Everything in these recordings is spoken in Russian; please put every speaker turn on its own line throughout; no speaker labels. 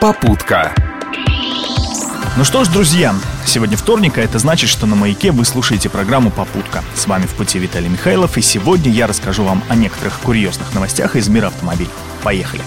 Попутка. Ну что ж, друзья, сегодня вторник, а это значит, что на «Маяке» вы слушаете программу «Попутка». С вами в пути Виталий Михайлов, и сегодня я расскажу вам о некоторых курьезных новостях из мира автомобилей. Поехали!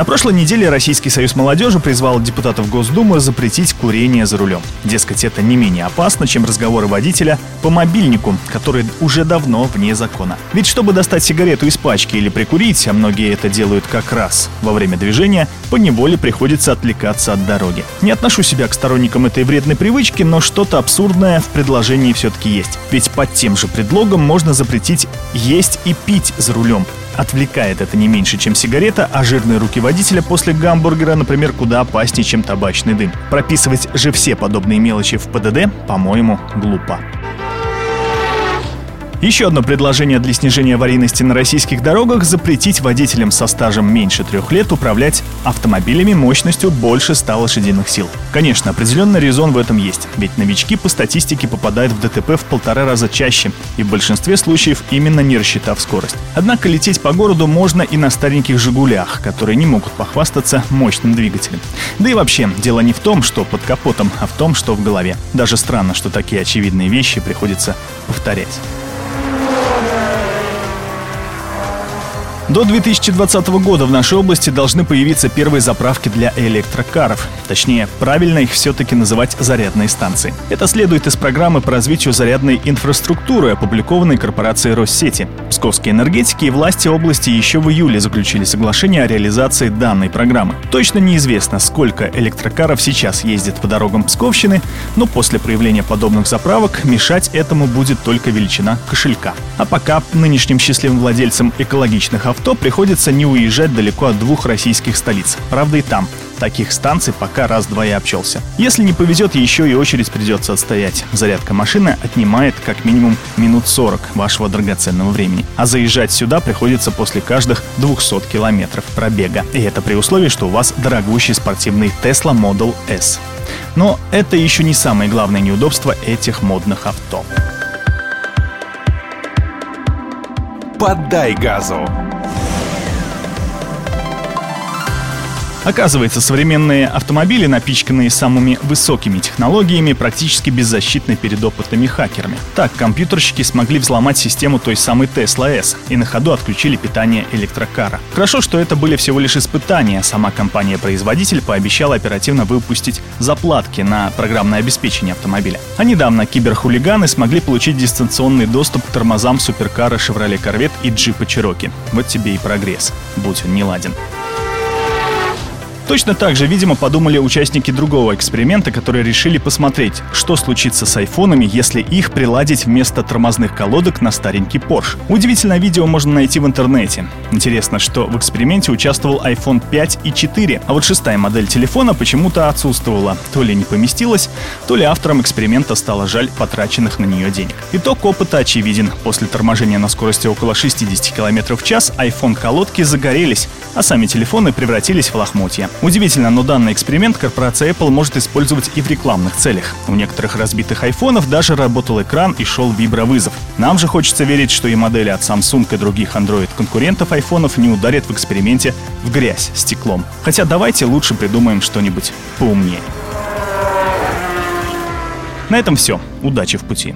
На прошлой неделе Российский союз молодежи призвал депутатов Госдумы запретить курение за рулем. Дескать, это не менее опасно, чем разговоры водителя по мобильнику, который уже давно вне закона. Ведь чтобы достать сигарету из пачки или прикурить, а многие это делают как раз во время движения, по неволе приходится отвлекаться от дороги. Не отношу себя к сторонникам этой вредной привычки, но что-то абсурдное в предложении все-таки есть. Ведь под тем же предлогом можно запретить есть и пить за рулем. Отвлекает это не меньше, чем сигарета, а жирные руки водителя после гамбургера, например, куда опаснее, чем табачный дым. Прописывать же все подобные мелочи в ПДД, по-моему, глупо. Еще одно предложение для снижения аварийности на российских дорогах – запретить водителям со стажем меньше трех лет управлять автомобилями мощностью больше 100 лошадиных сил. Конечно, определенный резон в этом есть, ведь новички по статистике попадают в ДТП в полтора раза чаще, и в большинстве случаев именно не рассчитав скорость. Однако лететь по городу можно и на стареньких «Жигулях», которые не могут похвастаться мощным двигателем. Да и вообще, дело не в том, что под капотом, а в том, что в голове. Даже странно, что такие очевидные вещи приходится повторять. До 2020 года в нашей области должны появиться первые заправки для электрокаров. Точнее, правильно их все-таки называть зарядные станции. Это следует из программы по развитию зарядной инфраструктуры, опубликованной корпорацией Россети. Псковские энергетики и власти области еще в июле заключили соглашение о реализации данной программы. Точно неизвестно, сколько электрокаров сейчас ездит по дорогам Псковщины, но после появления подобных заправок мешать этому будет только величина кошелька. А пока нынешним счастливым владельцам экологичных авто авто приходится не уезжать далеко от двух российских столиц. Правда и там. Таких станций пока раз-два и обчелся. Если не повезет, еще и очередь придется отстоять. Зарядка машины отнимает как минимум минут 40 вашего драгоценного времени. А заезжать сюда приходится после каждых 200 километров пробега. И это при условии, что у вас дорогущий спортивный Tesla Model S. Но это еще не самое главное неудобство этих модных авто.
Поддай газу!
Оказывается, современные автомобили, напичканные самыми высокими технологиями, практически беззащитны перед опытными хакерами. Так, компьютерщики смогли взломать систему той самой Tesla S и на ходу отключили питание электрокара. Хорошо, что это были всего лишь испытания. Сама компания-производитель пообещала оперативно выпустить заплатки на программное обеспечение автомобиля. А недавно киберхулиганы смогли получить дистанционный доступ к тормозам суперкара Chevrolet Corvette и джипа Cherokee. Вот тебе и прогресс, будь он не ладен. Точно так же, видимо, подумали участники другого эксперимента, которые решили посмотреть, что случится с айфонами, если их приладить вместо тормозных колодок на старенький Porsche. Удивительное видео можно найти в интернете. Интересно, что в эксперименте участвовал iPhone 5 и 4, а вот шестая модель телефона почему-то отсутствовала. То ли не поместилась, то ли авторам эксперимента стало жаль потраченных на нее денег. Итог опыта очевиден. После торможения на скорости около 60 км в час iPhone колодки загорелись, а сами телефоны превратились в лохмотья. Удивительно, но данный эксперимент корпорация Apple может использовать и в рекламных целях. У некоторых разбитых айфонов даже работал экран и шел вибровызов. Нам же хочется верить, что и модели от Samsung и других Android-конкурентов айфонов не ударят в эксперименте в грязь стеклом. Хотя давайте лучше придумаем что-нибудь поумнее. На этом все. Удачи в пути.